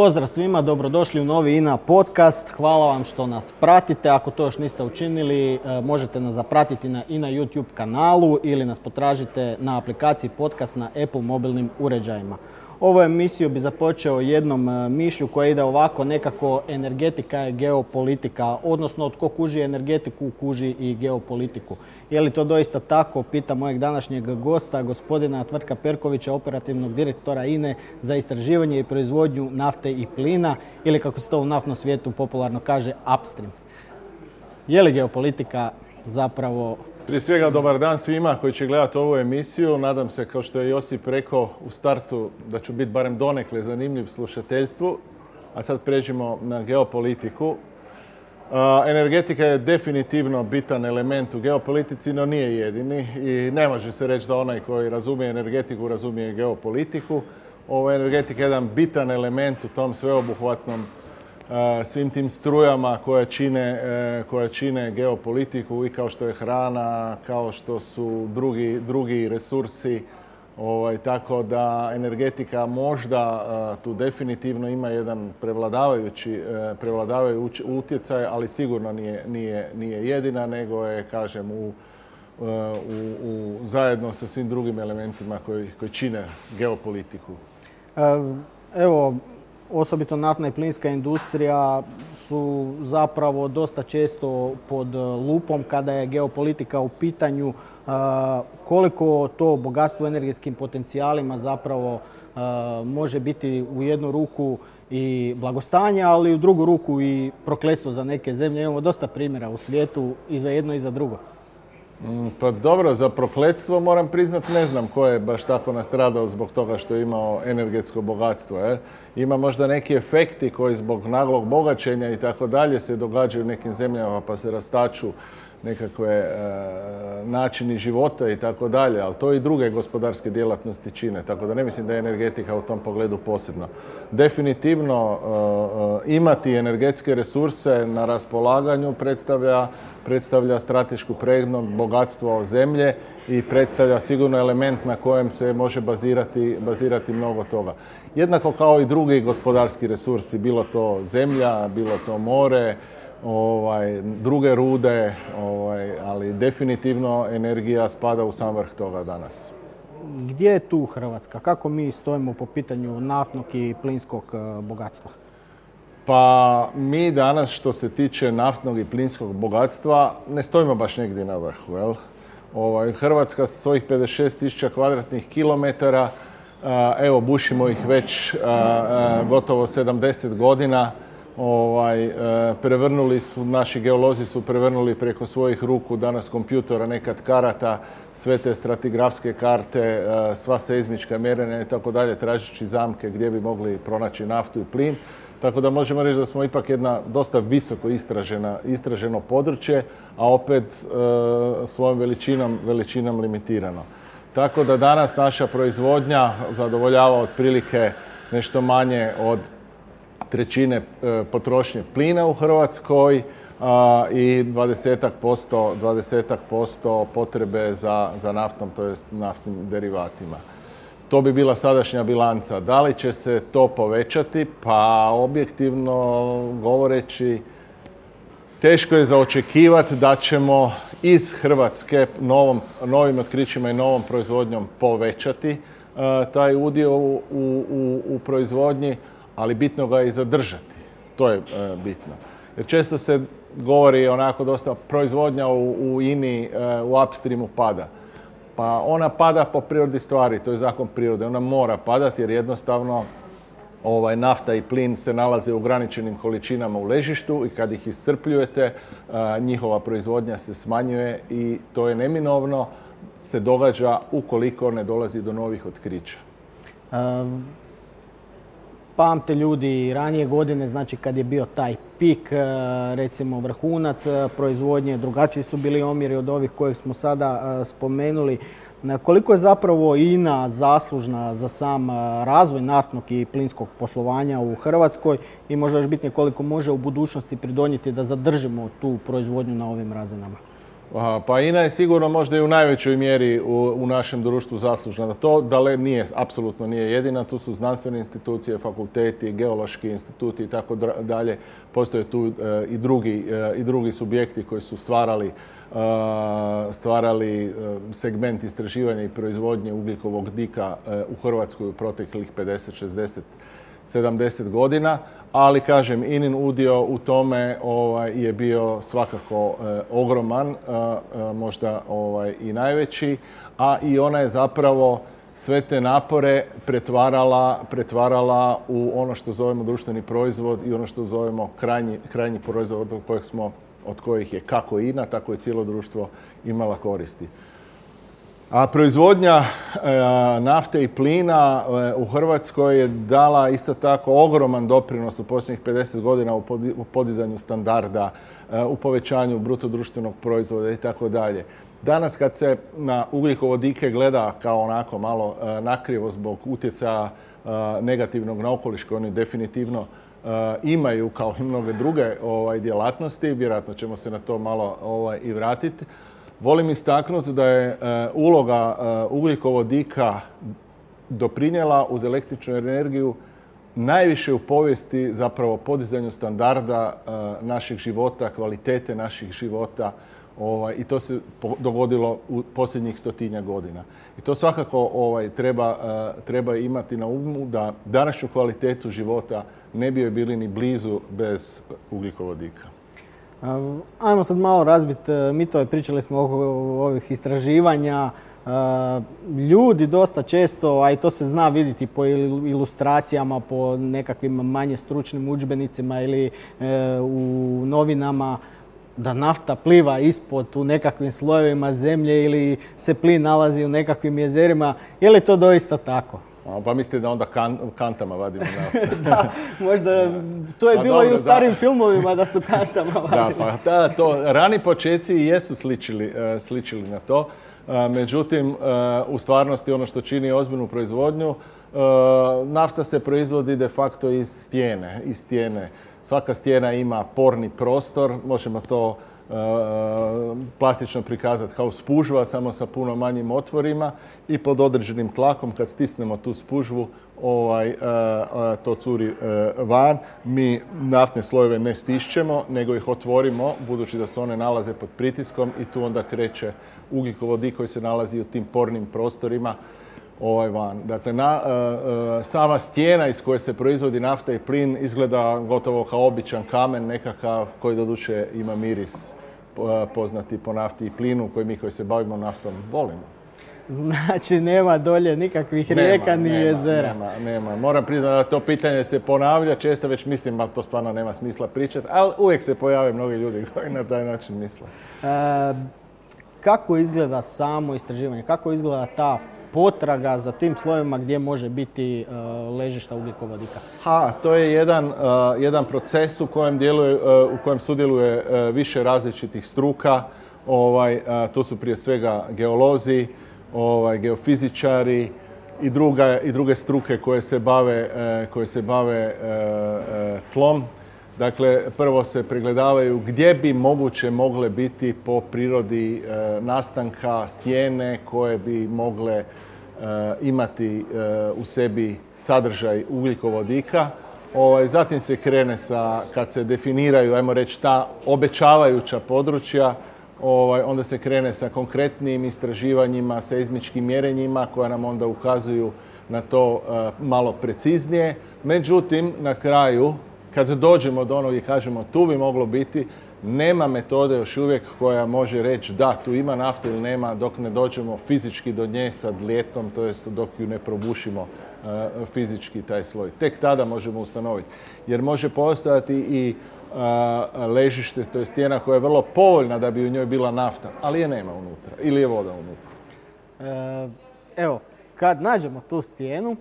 Pozdrav svima, dobrodošli u novi INA podcast. Hvala vam što nas pratite. Ako to još niste učinili, e, možete nas zapratiti na INA YouTube kanalu ili nas potražite na aplikaciji podcast na Apple mobilnim uređajima. Ovu emisiju bi započeo jednom e, mišlju koja ide ovako nekako energetika je geopolitika, odnosno tko kuži energetiku, kuži i geopolitiku. Je li to doista tako, pita mojeg današnjeg gosta, gospodina Tvrtka Perkovića, operativnog direktora INE za istraživanje i proizvodnju nafte i plina, ili kako se to u naftnom svijetu popularno kaže, upstream. Je li geopolitika zapravo prije svega dobar dan svima koji će gledati ovu emisiju. Nadam se, kao što je Josip rekao u startu, da ću biti barem donekle zanimljiv slušateljstvu. A sad pređemo na geopolitiku. Energetika je definitivno bitan element u geopolitici, no nije jedini i ne može se reći da onaj koji razumije energetiku razumije geopolitiku. Ovo energetika je jedan bitan element u tom sveobuhvatnom svim tim strujama koje čine, e, koje čine geopolitiku i kao što je hrana, kao što su drugi, drugi resursi. Ovaj, tako da energetika možda tu definitivno ima jedan prevladavajući, prevladavajući utjecaj, ali sigurno nije, nije, nije jedina, nego je, kažem, u, u, u, zajedno sa svim drugim elementima koji, koji čine geopolitiku. Evo, osobito naftna i plinska industrija su zapravo dosta često pod lupom kada je geopolitika u pitanju. Koliko to bogatstvo energetskim potencijalima zapravo može biti u jednu ruku i blagostanje, ali u drugu ruku i prokletstvo za neke zemlje. Imamo dosta primjera u svijetu i za jedno i za drugo. Mm, pa dobro, za prokletstvo moram priznat ne znam ko je baš tako nastradao zbog toga što je imao energetsko bogatstvo. Ima možda neki efekti koji zbog naglog bogaćenja i tako dalje se događaju u nekim zemljama pa se rastaču nekakve e, načini života i tako dalje, ali to i druge gospodarske djelatnosti čine, tako da ne mislim da je energetika u tom pogledu posebno. Definitivno e, e, imati energetske resurse na raspolaganju predstavlja, predstavlja stratešku pregnost, bogatstvo zemlje i predstavlja sigurno element na kojem se može bazirati, bazirati mnogo toga. Jednako kao i drugi gospodarski resursi, bilo to zemlja, bilo to more, ovaj, druge rude, ovaj, ali definitivno energija spada u sam vrh toga danas. Gdje je tu Hrvatska? Kako mi stojimo po pitanju naftnog i plinskog eh, bogatstva? Pa mi danas što se tiče naftnog i plinskog bogatstva ne stojimo baš negdje na vrhu. Jel? Ovaj, Hrvatska sa svojih 56.000 kvadratnih kilometara, eh, evo bušimo ih već eh, gotovo 70 godina ovaj, e, prevrnuli su, naši geolozi su prevrnuli preko svojih ruku danas kompjutora, nekad karata, sve te stratigrafske karte, e, sva seizmička mjerenja i tako dalje, tražići zamke gdje bi mogli pronaći naftu i plin. Tako da možemo reći da smo ipak jedna dosta visoko istražena, istraženo područje, a opet e, svojom veličinom, veličinom limitirano. Tako da danas naša proizvodnja zadovoljava otprilike nešto manje od trećine e, potrošnje plina u Hrvatskoj i 20% posto potrebe za, naftom, to jest naftnim derivatima. To bi bila sadašnja bilanca. Da li će se to povećati? Pa objektivno govoreći, teško je zaočekivati da ćemo iz Hrvatske novom, novim otkrićima i novom proizvodnjom povećati taj udio u, u, u proizvodnji, ali bitno ga je i zadržati. To je e, bitno. Jer često se govori onako dosta proizvodnja u, u INI, e, u upstreamu pada. Pa ona pada po prirodi stvari, to je zakon prirode. Ona mora padati jer jednostavno ovaj, nafta i plin se nalaze u ograničenim količinama u ležištu i kad ih iscrpljujete, e, njihova proizvodnja se smanjuje i to je neminovno se događa ukoliko ne dolazi do novih otkrića pamte ljudi ranije godine, znači kad je bio taj pik, e, recimo vrhunac e, proizvodnje, drugačiji su bili omjeri od ovih kojih smo sada e, spomenuli. Koliko je zapravo INA zaslužna za sam razvoj naftnog i plinskog poslovanja u Hrvatskoj i možda još bitnije koliko može u budućnosti pridonijeti da zadržimo tu proizvodnju na ovim razinama? Pa INA je sigurno možda i u najvećoj mjeri u, našem društvu zaslužna na to, da nije, apsolutno nije jedina, tu su znanstvene institucije, fakulteti, geološki instituti i tako dalje. Postoje tu e, i, drugi, e, i drugi subjekti koji su stvarali e, stvarali segment istraživanja i proizvodnje ugljikovog dika u Hrvatskoj u proteklih 50, 60, 70 godina ali kažem, Inin udio u tome ovaj, je bio svakako eh, ogroman, eh, eh, možda ovaj, i najveći, a i ona je zapravo sve te napore pretvarala, pretvarala u ono što zovemo društveni proizvod i ono što zovemo krajnji, krajnji proizvod od kojeg smo od kojih je kako INA, tako i cijelo društvo imala koristi. A proizvodnja e, nafte i plina e, u Hrvatskoj je dala isto tako ogroman doprinos u posljednjih 50 godina u podizanju standarda, e, u povećanju bruto društvenog proizvoda i tako dalje. Danas kad se na ugljikovodike gleda kao onako malo nakrivo zbog utjecaja negativnog na okoliš koji oni definitivno imaju kao i mnoge druge ovaj, djelatnosti, vjerojatno ćemo se na to malo ovaj, i vratiti. Volim istaknuti da je e, uloga e, ugljikovodika doprinjela uz električnu energiju najviše u povijesti zapravo podizanju standarda e, naših života, kvalitete naših života ovaj, i to se dogodilo u posljednjih stotinja godina. I to svakako ovaj, treba, treba imati na umu da današnju kvalitetu života ne bi joj bili ni blizu bez ugljikovodika. Ajmo sad malo razbiti e, mitove, pričali smo oko ovih istraživanja. E, ljudi dosta često, a i to se zna vidjeti po ilustracijama, po nekakvim manje stručnim udžbenicima ili e, u novinama, da nafta pliva ispod u nekakvim slojevima zemlje ili se plin nalazi u nekakvim jezerima. Je li to doista tako? Pa mislite da onda kantama vadimo naftu. da, možda to je pa bilo i u starim filmovima da su kantama vadili. Da, pa da, to, rani počeci jesu sličili, e, sličili na to. E, međutim, e, u stvarnosti ono što čini ozbiljnu proizvodnju, nafta se proizvodi de facto iz stijene. Iz stijene. Svaka stijena ima porni prostor, možemo to plastično prikazati kao spužva, samo sa puno manjim otvorima i pod određenim tlakom kad stisnemo tu spužvu ovaj, e, e, to curi e, van. Mi naftne slojeve ne stišćemo, nego ih otvorimo, budući da se one nalaze pod pritiskom i tu onda kreće ugljikovodik koji se nalazi u tim pornim prostorima ovaj van. Dakle, na, sama stijena iz koje se proizvodi nafta i plin izgleda gotovo kao običan kamen nekakav koji doduše ima miris poznati po nafti i plinu koji mi koji se bavimo naftom volimo. Znači nema dolje nikakvih rijeka ni jezera. Nema, nema. Moram priznati da to pitanje se ponavlja, često već mislim da to stvarno nema smisla pričati, ali uvijek se pojave mnogi ljudi koji na taj način misle. E, kako izgleda samo istraživanje? Kako izgleda ta potraga za tim slojevima gdje može biti uh, ležišta ugljikovodika? Ha, to je jedan, uh, jedan proces u kojem, djeluje, uh, u kojem sudjeluje više različitih struka. Ovaj, to su prije svega geolozi, ovaj, geofizičari i, druga, i druge struke koje se bave, koje se bave tlom. Dakle, prvo se pregledavaju gdje bi moguće mogle biti po prirodi e, nastanka stijene koje bi mogle e, imati e, u sebi sadržaj ugljikovodika. Ovaj, zatim se krene sa, kad se definiraju, ajmo reći, ta obećavajuća područja, ovaj, onda se krene sa konkretnim istraživanjima, seizmičkim mjerenjima koja nam onda ukazuju na to malo preciznije. Međutim, na kraju kad dođemo do onog i kažemo tu bi moglo biti, nema metode još uvijek koja može reći da, tu ima nafte ili nema dok ne dođemo fizički do nje sa dlijetom, to jest dok ju ne probušimo e, fizički taj sloj. Tek tada možemo ustanoviti. Jer može postojati i e, ležište, to je stijena koja je vrlo povoljna da bi u njoj bila nafta, ali je nema unutra ili je voda unutra. E, evo, kad nađemo tu stijenu,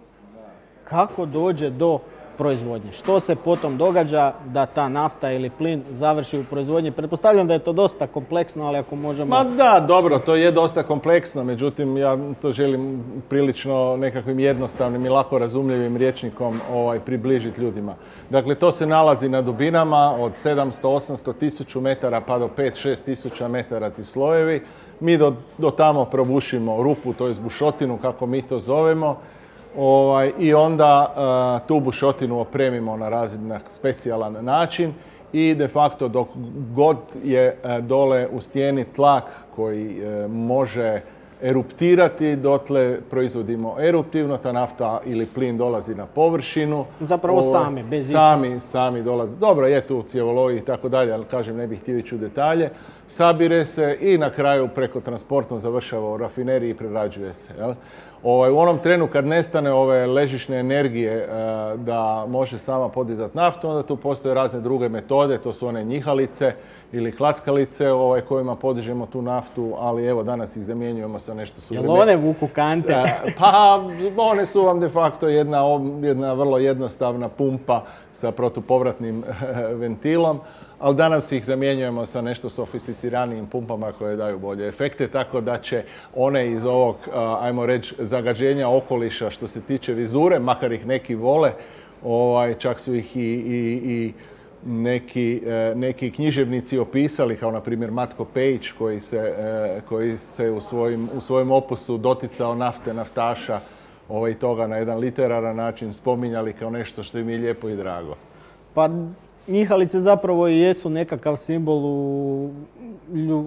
kako dođe do proizvodnje. Što se potom događa da ta nafta ili plin završi u proizvodnji? Pretpostavljam da je to dosta kompleksno, ali ako možemo... Ma da, dobro, to je dosta kompleksno, međutim ja to želim prilično nekakvim jednostavnim i lako razumljivim rječnikom ovaj, približiti ljudima. Dakle, to se nalazi na dubinama od 700, 800, 1000 metara pa do 5-6 tisuća metara ti slojevi. Mi do, do tamo probušimo rupu, to je bušotinu, kako mi to zovemo Ovaj, I onda uh, tu bušotinu opremimo na razina specijalan način i de facto dok god je uh, dole u stijeni tlak koji uh, može eruptirati, dotle proizvodimo eruptivno, ta nafta ili plin dolazi na površinu. Zapravo ovaj, sami, bez Sami, sami dolazi. Dobro, je tu cjevoloj i tako dalje, ali kažem, ne bih htio ići u detalje. Sabire se i na kraju preko transportom završava u rafineriji i prerađuje se. Jel? Ovaj, u onom trenu kad nestane ove ležišne energije e, da može sama podizati naftu, onda tu postoje razne druge metode, to su one njihalice ili klackalice ovaj, kojima podižemo tu naftu, ali evo danas ih zamjenjujemo sa nešto suvremeno. Jel one vuku kante? Pa one su vam de facto jedna, jedna vrlo jednostavna pumpa sa protupovratnim ventilom ali danas ih zamjenjujemo sa nešto sofisticiranijim pumpama koje daju bolje efekte, tako da će one iz ovog, ajmo reći, zagađenja okoliša što se tiče vizure, makar ih neki vole, ovaj, čak su ih i, i, neki, e, neki književnici opisali, kao na primjer Matko Pejić, koji se, e, koji se u, svojim, u svojem opusu doticao nafte, naftaša, ovaj, toga na jedan literaran način spominjali kao nešto što im je lijepo i drago. Pa Njihalice zapravo i jesu nekakav simbol u,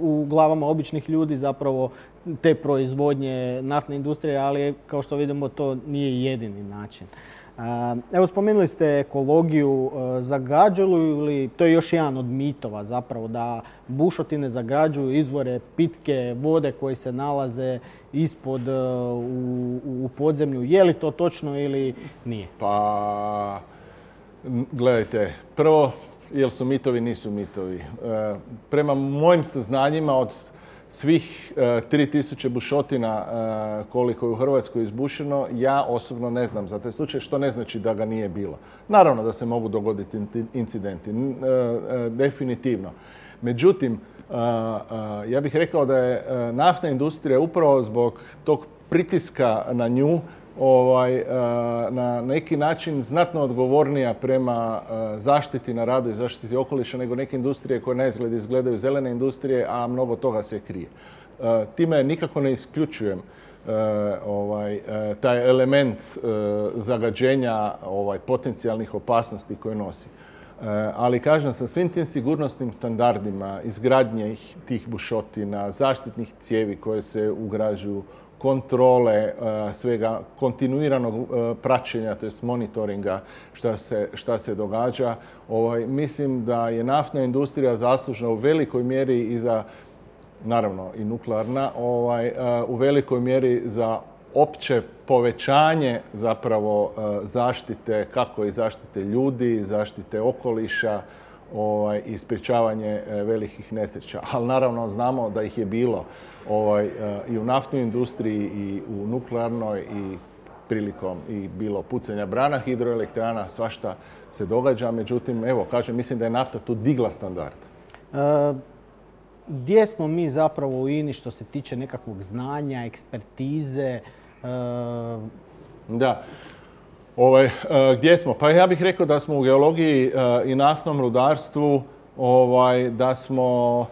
u glavama običnih ljudi zapravo te proizvodnje naftne industrije, ali kao što vidimo to nije jedini način. Evo spomenuli ste ekologiju, e, zagađuju li, to je još jedan od mitova zapravo, da bušotine zagađuju izvore pitke vode koji se nalaze ispod e, u, u podzemlju. Je li to točno ili nije? Pa Gledajte, prvo, jel su mitovi, nisu mitovi. E, prema mojim saznanjima od svih 3000 e, bušotina e, koliko je u Hrvatskoj izbušeno, ja osobno ne znam za taj slučaj, što ne znači da ga nije bilo. Naravno da se mogu dogoditi incidenti, definitivno. Međutim, ja bih rekao da je naftna industrija upravo zbog tog pritiska na nju ovaj, e, na neki način znatno odgovornija prema e, zaštiti na radu i zaštiti okoliša nego neke industrije koje na izgled izgledaju zelene industrije, a mnogo toga se krije. E, time nikako ne isključujem ovaj, taj element zagađenja ovaj, potencijalnih opasnosti koje nosi. Ali kažem, sa svim tim sigurnosnim standardima, izgradnje tih bušotina, zaštitnih cijevi koje se ugrađuju kontrole, e, svega kontinuiranog e, praćenja, to jest monitoringa šta se, šta se događa. Ovaj, mislim da je naftna industrija zaslužna u velikoj mjeri i za, naravno i nuklearna, ovaj, e, u velikoj mjeri za opće povećanje zapravo zaštite, kako i zaštite ljudi, zaštite okoliša, ovaj, i sprječavanje velikih nesreća. Ali naravno znamo da ih je bilo ovaj, eh, i u naftnoj industriji i u nuklearnoj i prilikom i bilo pucanja brana hidroelektrana, svašta se događa. Međutim, evo, kažem, mislim da je nafta tu digla standard. E, gdje smo mi zapravo u INI što se tiče nekakvog znanja, ekspertize? E... Da. Ovaj, gdje smo? Pa ja bih rekao da smo u geologiji i naftnom rudarstvu ovaj, da smo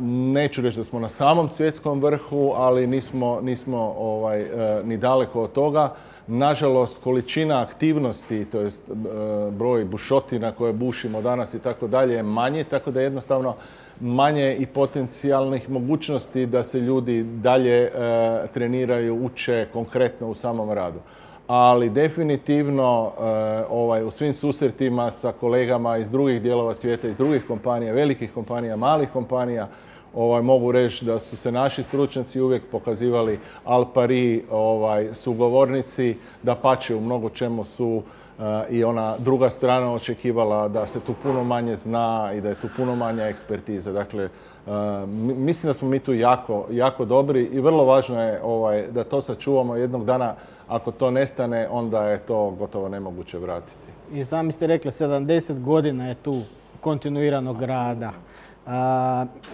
Neću reći da smo na samom svjetskom vrhu, ali nismo, nismo ovaj, e, ni daleko od toga. Nažalost, količina aktivnosti, to je broj bušotina koje bušimo danas i tako dalje je manje, tako da jednostavno manje i potencijalnih mogućnosti da se ljudi dalje e, treniraju, uče konkretno u samom radu ali definitivno eh, ovaj, u svim susretima sa kolegama iz drugih dijelova svijeta, iz drugih kompanija, velikih kompanija, malih kompanija, ovaj, mogu reći da su se naši stručnjaci uvijek pokazivali al pari ovaj, sugovornici, da pače u mnogo čemu su eh, i ona druga strana očekivala da se tu puno manje zna i da je tu puno manja ekspertiza. Dakle, mislim da smo mi tu jako, jako dobri i vrlo važno je ovaj, da to sačuvamo jednog dana ako to nestane, onda je to gotovo nemoguće vratiti. I sami ste rekli, 70 godina je tu kontinuiranog rada.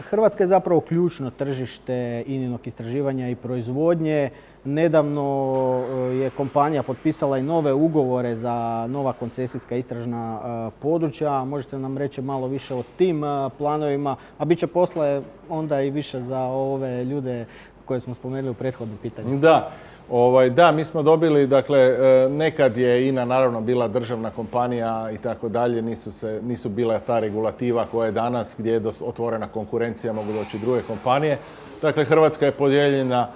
Hrvatska je zapravo ključno tržište ininog istraživanja i proizvodnje. Nedavno e, je kompanija potpisala i nove ugovore za nova koncesijska istražna e, područja. Možete nam reći malo više o tim e, planovima, a bit će posla onda i više za ove ljude koje smo spomenuli u prethodnom pitanju. Da, Ovaj, da, mi smo dobili, dakle, nekad je INA naravno bila državna kompanija i tako dalje, nisu, se, nisu bila ta regulativa koja je danas gdje je otvorena konkurencija, mogu doći druge kompanije. Dakle, Hrvatska je podijeljena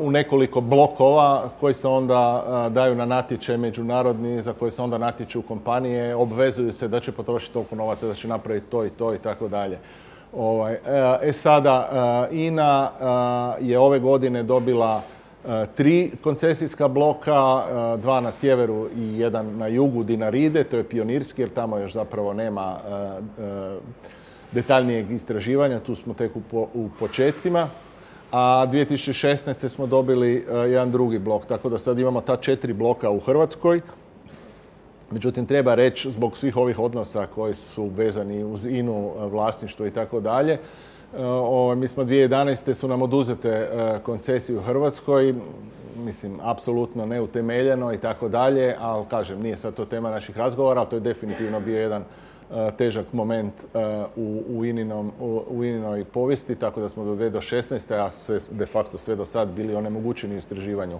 u nekoliko blokova koji se onda e, daju na natječaj međunarodni, za koje se onda natječu kompanije, obvezuju se da će potrošiti toliko novaca, da će napraviti to i to i tako dalje. Ovaj, e sada, INA je ove godine dobila tri koncesijska bloka, dva na sjeveru i jedan na jugu Dinaride, to je pionirski jer tamo još zapravo nema detaljnijeg istraživanja, tu smo tek u, počecima. A 2016. smo dobili jedan drugi blok, tako da sad imamo ta četiri bloka u Hrvatskoj. Međutim, treba reći zbog svih ovih odnosa koji su vezani uz inu, vlasništvo i tako dalje, mi smo 2011. su nam oduzete e, koncesije u Hrvatskoj, mislim, apsolutno neutemeljeno i tako dalje, ali kažem, nije sad to tema naših razgovora, ali to je definitivno bio jedan e, težak moment e, u, u, Ininoj povijesti, tako da smo do 2016. a sve, de facto sve do sad bili onemogućeni u istraživanju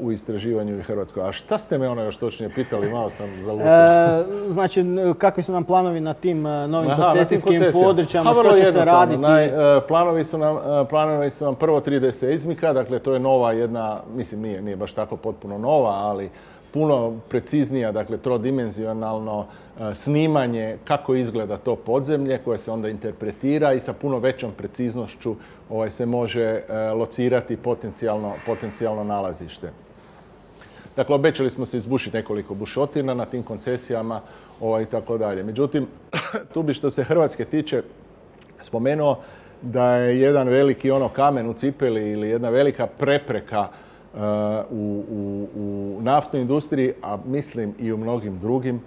u istraživanju i Hrvatskoj. A šta ste me ono još točnije pitali, malo sam zalutio. E, znači, kakvi su nam planovi na tim e, novim koncesijskim područjama, što će se raditi? E, planovi, su nam, planovi su nam prvo 3D seizmika, dakle to je nova jedna, mislim nije, nije baš tako potpuno nova, ali puno preciznija, dakle trodimenzionalno e, snimanje kako izgleda to podzemlje koje se onda interpretira i sa puno većom preciznošću ovaj, se može e, locirati potencijalno, potencijalno nalazište. Dakle, obećali smo se izbušiti nekoliko bušotina na tim koncesijama ovaj, tako dalje. Međutim, tu bi što se Hrvatske tiče spomenuo da je jedan veliki ono kamen u cipeli ili jedna velika prepreka u, u, u naftnoj industriji, a mislim i u mnogim drugim,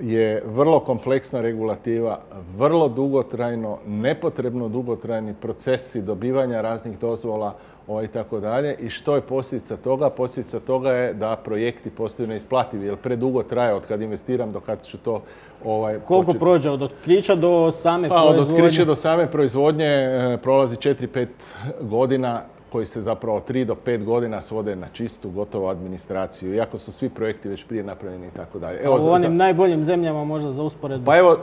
je vrlo kompleksna regulativa, vrlo dugotrajno, nepotrebno dugotrajni procesi dobivanja raznih dozvola ovaj, i tako dalje. I što je posljedica toga? Posljedica toga je da projekti postaju neisplativi, jer predugo traje od kad investiram do kad ću to ovaj, Koliko prođe od otkrića do same proizvodnje? Od otkrića do same proizvodnje e, prolazi 4-5 godina koji se zapravo 3 do 5 godina svode na čistu, gotovu administraciju, iako su svi projekti već prije napravljeni i tako dalje. Evo, u onim najboljim zemljama možda za usporedbu? Pa evo,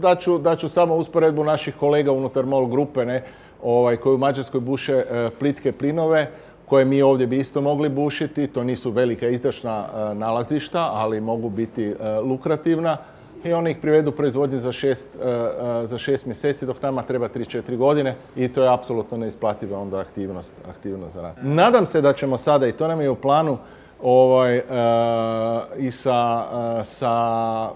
daću, daću samo usporedbu naših kolega unutar MOL grupe, ne, ovaj, koji u Mađarskoj buše e, plitke plinove, koje mi ovdje bi isto mogli bušiti. To nisu velika izdašna e, nalazišta, ali mogu biti e, lukrativna i oni ih privedu proizvodnju za šest, e, e, za šest mjeseci, dok nama treba 3-4 godine i to je apsolutno neisplativa onda aktivnost, aktivnost za rast. Nadam se da ćemo sada, i to nam je u planu, ovaj, e, i sa, sa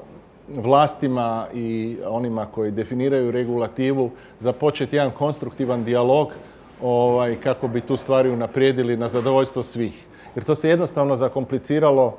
vlastima i onima koji definiraju regulativu započeti jedan konstruktivan dijalog ovaj, kako bi tu stvari unaprijedili na zadovoljstvo svih. Jer to se jednostavno zakompliciralo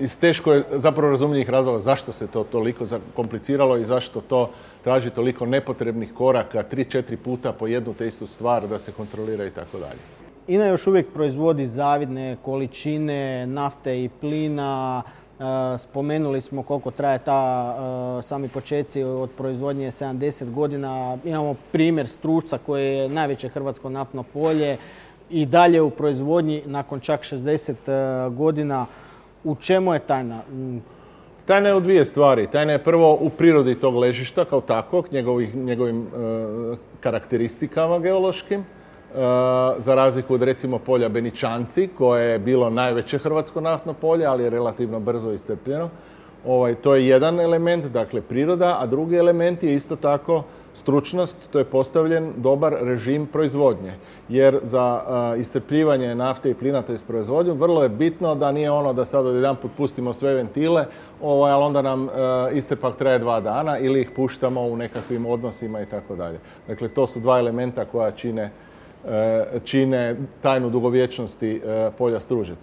iz teško je zapravo razumljivih razloga zašto se to toliko zakompliciralo i zašto to traži toliko nepotrebnih koraka, tri, četiri puta po jednu te istu stvar da se kontrolira i tako dalje. INA još uvijek proizvodi zavidne količine nafte i plina. E, spomenuli smo koliko traje ta e, sami početci od proizvodnje 70 godina. Imamo primjer Stručca koje je najveće hrvatsko naftno polje i dalje u proizvodnji nakon čak 60 e, godina u čemu je tajna? Tajna je u dvije stvari. Tajna je prvo u prirodi tog ležišta kao takvog, njegovim e, karakteristikama geološkim. E, za razliku od recimo polja Beničanci, koje je bilo najveće hrvatsko naftno polje, ali je relativno brzo iscrpljeno. Ovaj, to je jedan element, dakle priroda, a drugi element je isto tako stručnost, to je postavljen dobar režim proizvodnje. Jer za iscrpljivanje nafte i plina, to je proizvodnju, vrlo je bitno da nije ono da sad jedan put pustimo sve ventile, ovaj, ali onda nam istepak traje dva dana ili ih puštamo u nekakvim odnosima i tako dalje. Dakle, to su dva elementa koja čine, čine tajnu dugovječnosti polja stružec.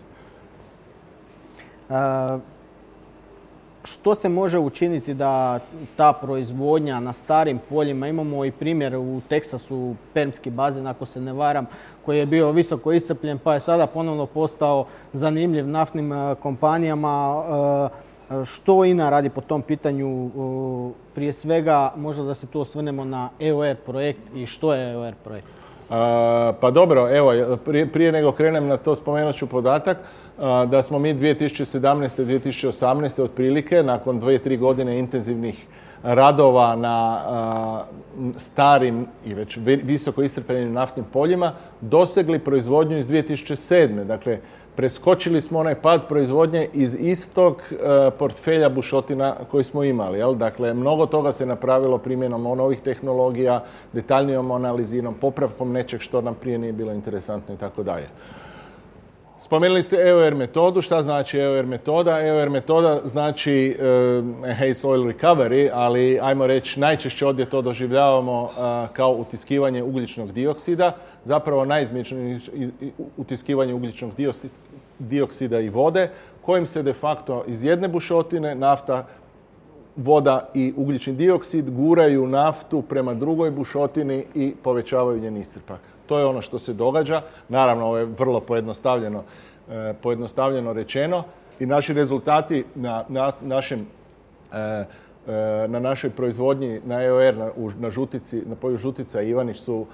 Što se može učiniti da ta proizvodnja na starim poljima, imamo i primjer u Teksasu, Permski bazen, ako se ne varam, koji je bio visoko iscrpljen pa je sada ponovno postao zanimljiv naftnim e, kompanijama. E, što INA radi po tom pitanju? Prije svega, možda da se tu osvrnemo na EOR projekt i što je EOR projekt? Pa dobro, evo, prije, nego krenem na to spomenut ću podatak da smo mi 2017. 2018. otprilike, nakon dvije, tri godine intenzivnih radova na starim i već visoko istrpljenim naftnim poljima, dosegli proizvodnju iz 2007. Dakle, preskočili smo onaj pad proizvodnje iz istog e, portfelja bušotina koji smo imali. Jel? Dakle, mnogo toga se napravilo primjenom novih tehnologija, detaljnijom analizinom, popravkom nečeg što nam prije nije bilo interesantno i tako dalje. Spomenuli ste EOR metodu. Šta znači EOR metoda? EOR metoda znači e, haze oil recovery, ali ajmo reći najčešće ovdje to doživljavamo e, kao utiskivanje ugljičnog dioksida. Zapravo najizmječnije utiskivanje ugljičnog dioksida i vode, kojim se de facto iz jedne bušotine nafta, voda i ugljični dioksid guraju naftu prema drugoj bušotini i povećavaju njen istrpak. To je ono što se događa. Naravno, ovo je vrlo pojednostavljeno, e, pojednostavljeno rečeno i naši rezultati na, našem e, e, na našoj proizvodnji na EOR na, na žutici, na polju žutica Ivanić su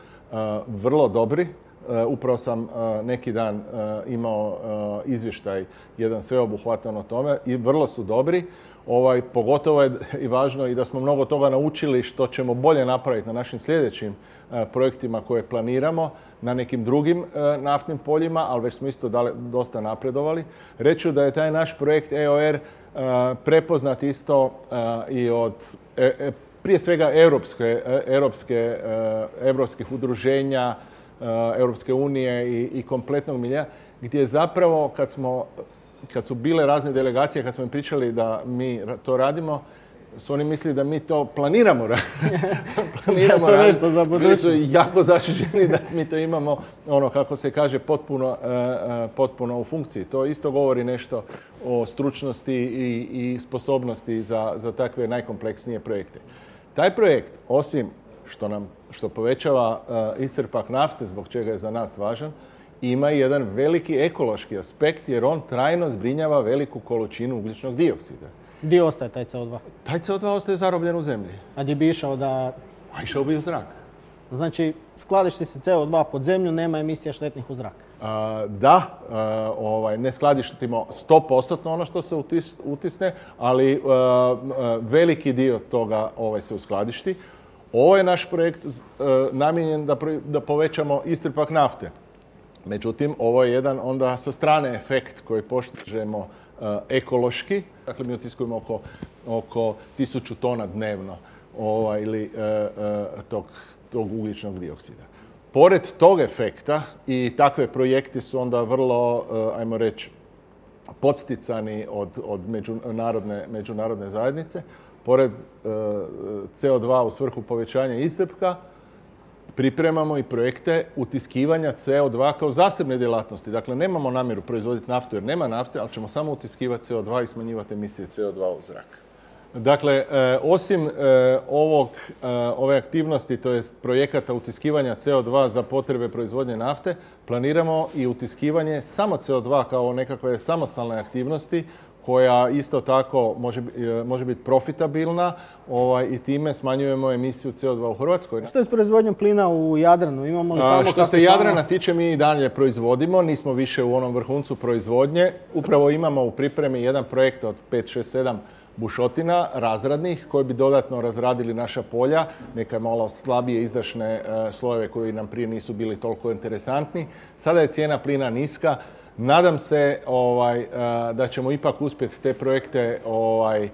vrlo dobri. Upravo sam neki dan imao izvještaj jedan sveobuhvatan o tome i vrlo su dobri. Ovaj, pogotovo je i važno i da smo mnogo toga naučili što ćemo bolje napraviti na našim sljedećim projektima koje planiramo na nekim drugim e, naftnim poljima, ali već smo isto dosta napredovali. Reću da je taj naš projekt EOR e, prepoznat isto i od prije svega europske, europske, europskih udruženja, Europske unije i, i kompletnog milija, gdje zapravo kad smo kad su bile razne delegacije, kad smo im pričali da mi to radimo, su oni mislili da mi to planiramo planiramo to nešto za Bili su jako začuđeni da mi to imamo, ono kako se kaže, potpuno, e, e, potpuno u funkciji. To isto govori nešto o stručnosti i, i sposobnosti za, za takve najkompleksnije projekte. Taj projekt, osim što nam što povećava uh, istrpak nafte, zbog čega je za nas važan, ima i jedan veliki ekološki aspekt jer on trajno zbrinjava veliku količinu ugljičnog dioksida. Gdje ostaje taj CO2? Taj CO2 ostaje zarobljen u zemlji. A gdje bi išao da... A išao bi u zrak. Znači, skladišti se CO2 pod zemlju, nema emisija štetnih u zrak. da, ovaj, ne skladištimo 100% ono što se utisne, ali veliki dio toga ovaj, se uskladišti. Ovo je naš projekt namijenjen da, da povećamo istrpak nafte. Međutim, ovo je jedan onda sa strane efekt koji poštižemo ekološki. Dakle, mi otiskujemo oko, oko tisuću tona dnevno ovaj, ili eh, eh, tog, tog ugljičnog dioksida. Pored tog efekta i takve projekti su onda vrlo, ajmo reći, podsticani od, od međunarodne, međunarodne zajednice. Pored CO2 u svrhu povećanja isrpka, pripremamo i projekte utiskivanja CO2 kao zasebne djelatnosti. Dakle, nemamo namjeru proizvoditi naftu jer nema nafte, ali ćemo samo utiskivati CO2 i smanjivati emisije CO2 u zrak. Dakle, e, osim e, ovog, e, ove aktivnosti, to jest projekata utiskivanja CO2 za potrebe proizvodnje nafte, planiramo i utiskivanje samo CO2 kao nekakve samostalne aktivnosti koja isto tako može, e, može biti profitabilna ovaj, i time smanjujemo emisiju CO2 u Hrvatskoj. Što je s proizvodnjom plina u Jadranu? Imamo li tamo što se Jadrana tiče, mi i dalje proizvodimo, nismo više u onom vrhuncu proizvodnje. Upravo imamo u pripremi jedan projekt od 5, 6, 7 bušotina razradnih koji bi dodatno razradili naša polja, neke malo slabije izdašne e, slojeve koji nam prije nisu bili toliko interesantni. Sada je cijena plina niska, Nadam se ovaj, eh, da ćemo ipak uspjeti te projekte ovaj, eh,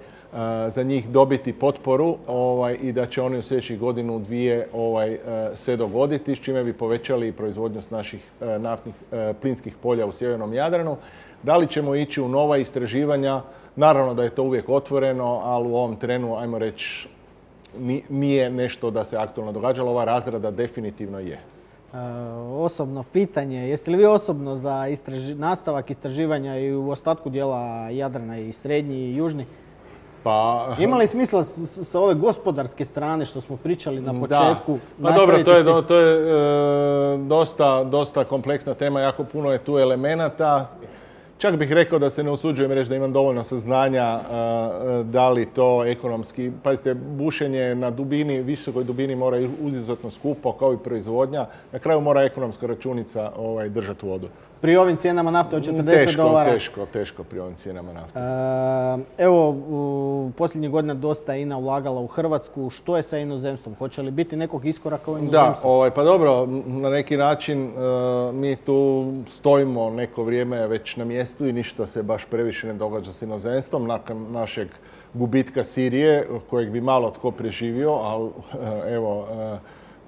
za njih dobiti potporu ovaj, i da će oni u sljedećih godinu dvije ovaj, eh, se dogoditi, s čime bi povećali proizvodnost naših naftnih plinskih polja u sjevernom Jadranu. Da li ćemo ići u nova istraživanja? Naravno da je to uvijek otvoreno, ali u ovom trenu, ajmo reći, nije nešto da se aktualno događalo. Ova razrada definitivno je. E, osobno pitanje. Jeste li vi osobno za nastavak istraživanja i u ostatku dijela Jadrana i srednji i južni? Pa, Ima li smisla s- sa ove gospodarske strane što smo pričali na početku? Da. Pa dobro, to je, do- to je e, dosta, dosta kompleksna tema, jako puno je tu elemenata. Čak bih rekao da se ne usuđujem reći da imam dovoljno saznanja da li to ekonomski, pazite, bušenje na dubini, visokoj dubini mora izuzetno skupo kao i proizvodnja. Na kraju mora ekonomska računica ovaj, držati vodu. Pri ovim cijenama nafte od 40 Teško, dolara. teško, teško pri ovim cijenama nafte. E, Evo, u posljednjih godina dosta je INA ulagala u Hrvatsku. Što je sa inozemstvom? Hoće li biti nekog iskoraka u Da, inozemstvu? ovaj, pa dobro, na neki način e, mi tu stojimo neko vrijeme već na mjestu i ništa se baš previše ne događa s inozemstvom. Nakon našeg gubitka Sirije, kojeg bi malo tko preživio, ali evo, e,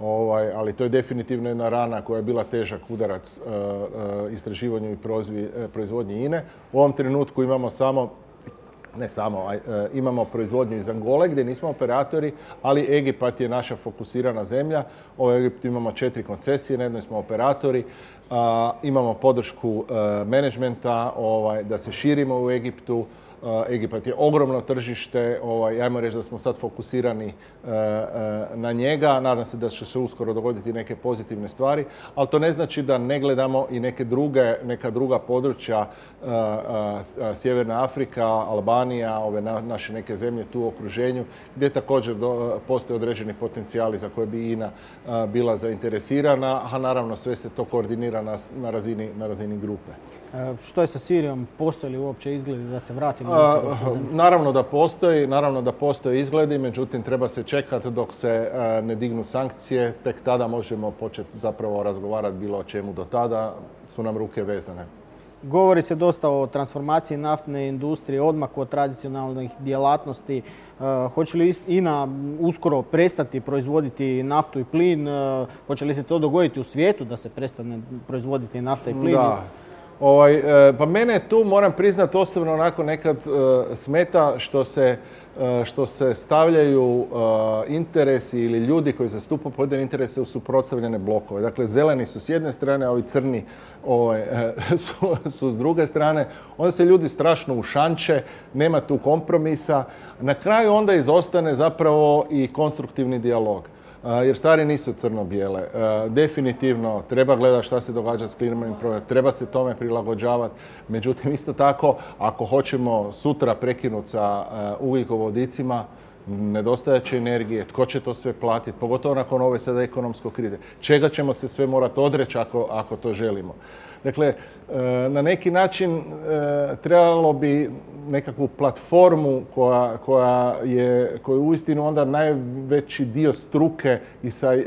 ovaj, ali to je definitivno jedna rana koja je bila težak udarac e, e, istraživanju i proizvi- e, proizvodnji INE. U ovom trenutku imamo samo ne samo, e, imamo proizvodnju iz Angole gdje nismo operatori, ali Egipat je naša fokusirana zemlja. U Egiptu imamo četiri koncesije, na jednoj smo operatori. A, imamo podršku menadžmenta ovaj, da se širimo u Egiptu. E, Egipat je ogromno tržište, ovaj, ajmo reći da smo sad fokusirani e, e, na njega. Nadam se da će se uskoro dogoditi neke pozitivne stvari, ali to ne znači da ne gledamo i neke druge, neka druga područja, Sjeverna Afrika, Albanija, ove na- naše neke zemlje tu u okruženju, gdje također postoje određeni potencijali za koje bi INA bila zainteresirana, a naravno sve se to koordinira na razini, na razini grupe. E, Što je sa Sirijom? Postoji li uopće izgled da se vratimo? A? Naravno da postoji, naravno da postoje izgledi, međutim treba se čekati dok se a, ne dignu sankcije, tek tada možemo početi zapravo razgovarati bilo o čemu do tada su nam ruke vezane. Govori se dosta o transformaciji naftne industrije, odmaku od tradicionalnih djelatnosti. E, hoće li INA uskoro prestati proizvoditi naftu i plin? E, hoće li se to dogoditi u svijetu da se prestane proizvoditi nafta i plin? Da. Ovaj, e, pa mene tu moram priznati osobno onako nekad e, smeta što se, e, što se stavljaju interesi ili ljudi koji zastupaju pojedine interese u suprotstavljene blokove. Dakle, zeleni su s jedne strane, a ovi crni ovaj, su, su s druge strane. Onda se ljudi strašno ušanče, nema tu kompromisa. Na kraju onda izostane zapravo i konstruktivni dijalog. Jer stvari nisu crno-bijele. Definitivno treba gledati šta se događa s klimatskim promjenama, treba se tome prilagođavati. Međutim, isto tako, ako hoćemo sutra prekinuti sa ugljikovodicima, nedostajaće energije, tko će to sve platiti, pogotovo nakon ove sada ekonomske krize. Čega ćemo se sve morati odreći ako, ako to želimo. Dakle, e, na neki način e, trebalo bi nekakvu platformu koja, koja je koju uistinu onda najveći dio struke i sa, e,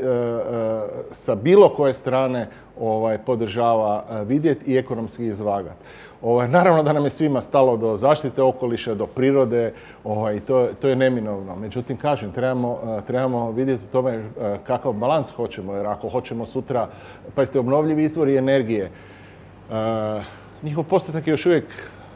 sa bilo koje strane ovaj, podržava vidjeti i ekonomski izvagati. Ovaj, naravno da nam je svima stalo do zaštite okoliša, do prirode, ovaj, to, to je neminovno. Međutim, kažem, trebamo, trebamo vidjeti u tome kakav balans hoćemo, jer ako hoćemo sutra, pazite, obnovljivi izvori energije, njihov postotak je još uvijek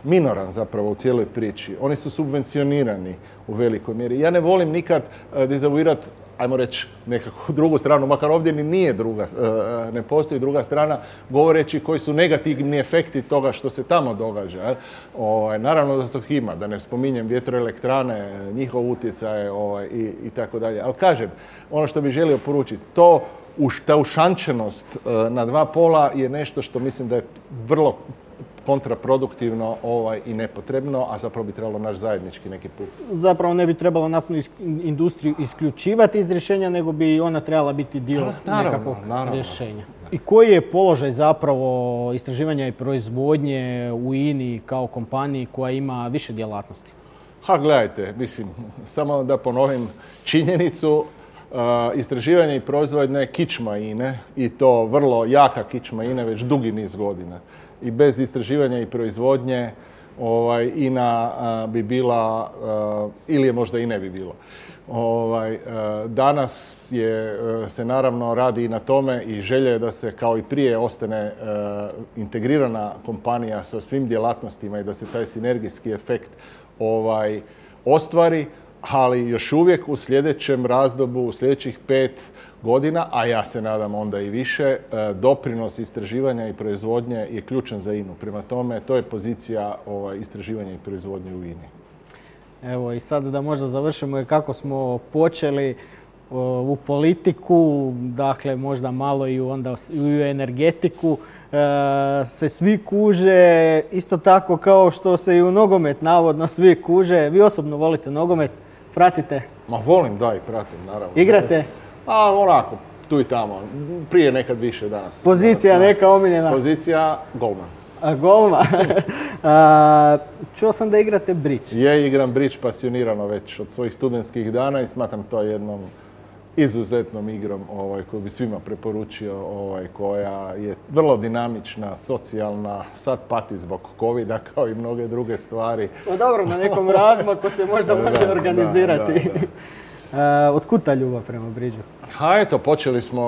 minoran zapravo u cijeloj priči. Oni su subvencionirani u velikoj mjeri. Ja ne volim nikad eh, dezavuirati ajmo reći, nekakvu drugu stranu, makar ovdje ni nije druga, e, ne postoji druga strana, govoreći koji su negativni efekti toga što se tamo događa. Ovaj, naravno da to ima, da ne spominjem vjetroelektrane, njihov utjecaj ovaj, i, i tako dalje. Ali kažem, ono što bih želio poručiti, to uš- ta ušančenost e, na dva pola je nešto što mislim da je vrlo kontraproduktivno ovaj, i nepotrebno, a zapravo bi trebalo naš zajednički neki put. Zapravo ne bi trebalo naftnu industriju isključivati iz rješenja, nego bi ona trebala biti dio naravno, nekakvog naravno. rješenja. I koji je položaj zapravo istraživanja i proizvodnje u INI kao kompaniji koja ima više djelatnosti? Ha, gledajte, mislim, samo da ponovim činjenicu, istraživanje i proizvodnja je kičma INE i to vrlo jaka kičma INE već dugi niz godina. I bez istraživanja i proizvodnje ovaj, INA uh, bi bila, uh, ili je možda i ne bi bilo. Ovaj, danas je, se naravno radi i na tome i želje je da se kao i prije ostane integrirana kompanija sa svim djelatnostima i da se taj sinergijski efekt ovaj, ostvari, ali još uvijek u sljedećem razdobu, u sljedećih pet godina, a ja se nadam onda i više, e, doprinos istraživanja i proizvodnje je ključan za INU. Prema tome, to je pozicija ovaj, istraživanja i proizvodnje u INI. Evo i sad da možda završimo i kako smo počeli u politiku, dakle možda malo i onda i u energetiku. E, se svi kuže, isto tako kao što se i u nogomet navodno svi kuže. Vi osobno volite nogomet, pratite? Ma volim, da i pratim, naravno. Igrate? A onako, tu i tamo. Prije nekad više danas. Pozicija neka omiljena? Pozicija golman. A, golman. čuo sam da igrate bridge. Je, igram bridge pasionirano već od svojih studentskih dana i smatram to jednom izuzetnom igrom ovaj, koju bi svima preporučio, ovaj, koja je vrlo dinamična, socijalna, sad pati zbog covid kao i mnoge druge stvari. No dobro, na nekom razmaku se možda može organizirati. Da, Otkud ta ljubav prema briđu? Ha eto, počeli smo.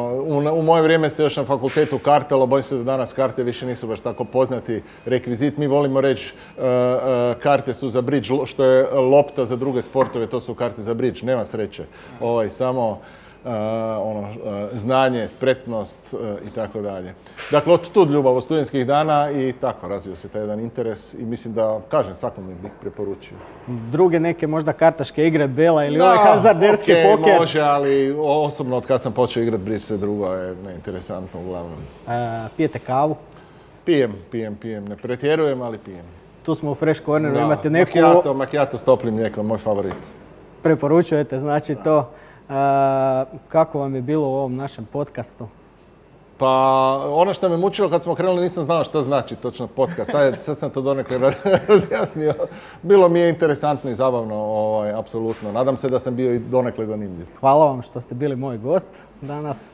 U, moje vrijeme se još na fakultetu kartalo, bojim se da danas karte više nisu baš tako poznati rekvizit. Mi volimo reći e, e, karte su za bridge, što je lopta za druge sportove, to su karte za bridge. Nema sreće. Ovaj, samo ono, uh, znanje, spretnost uh, i tako dalje. Dakle, od tu ljubav od studentskih dana i tako razvio se taj jedan interes i mislim da, kažem, svakom bih preporučio. Druge neke možda kartaške igre, Bela ili ovaj hazarderski okay, poker? može, ali osobno od kad sam počeo igrati bridge sve drugo je neinteresantno uglavnom. pijete kavu? Pijem, pijem, pijem. Ne pretjerujem, ali pijem. Tu smo u Fresh Corneru, imate neku... Macchiato, macchiato s toplim mlijekom, moj favorit. Preporučujete, znači to kako vam je bilo u ovom našem podcastu? Pa ono što me mučilo kad smo krenuli nisam znao što znači točno podcast. Ajde, sad sam to donekle razjasnio. Bilo mi je interesantno i zabavno, ovaj, apsolutno. Nadam se da sam bio i donekle zanimljiv. Hvala vam što ste bili moj gost danas.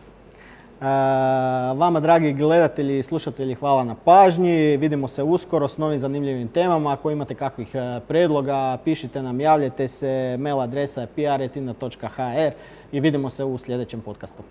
Vama, dragi gledatelji i slušatelji, hvala na pažnji. Vidimo se uskoro s novim zanimljivim temama. Ako imate kakvih e, predloga, pišite nam, javljajte se. Mail adresa je prjetina.hr i vidimo se u sljedećem podcastu.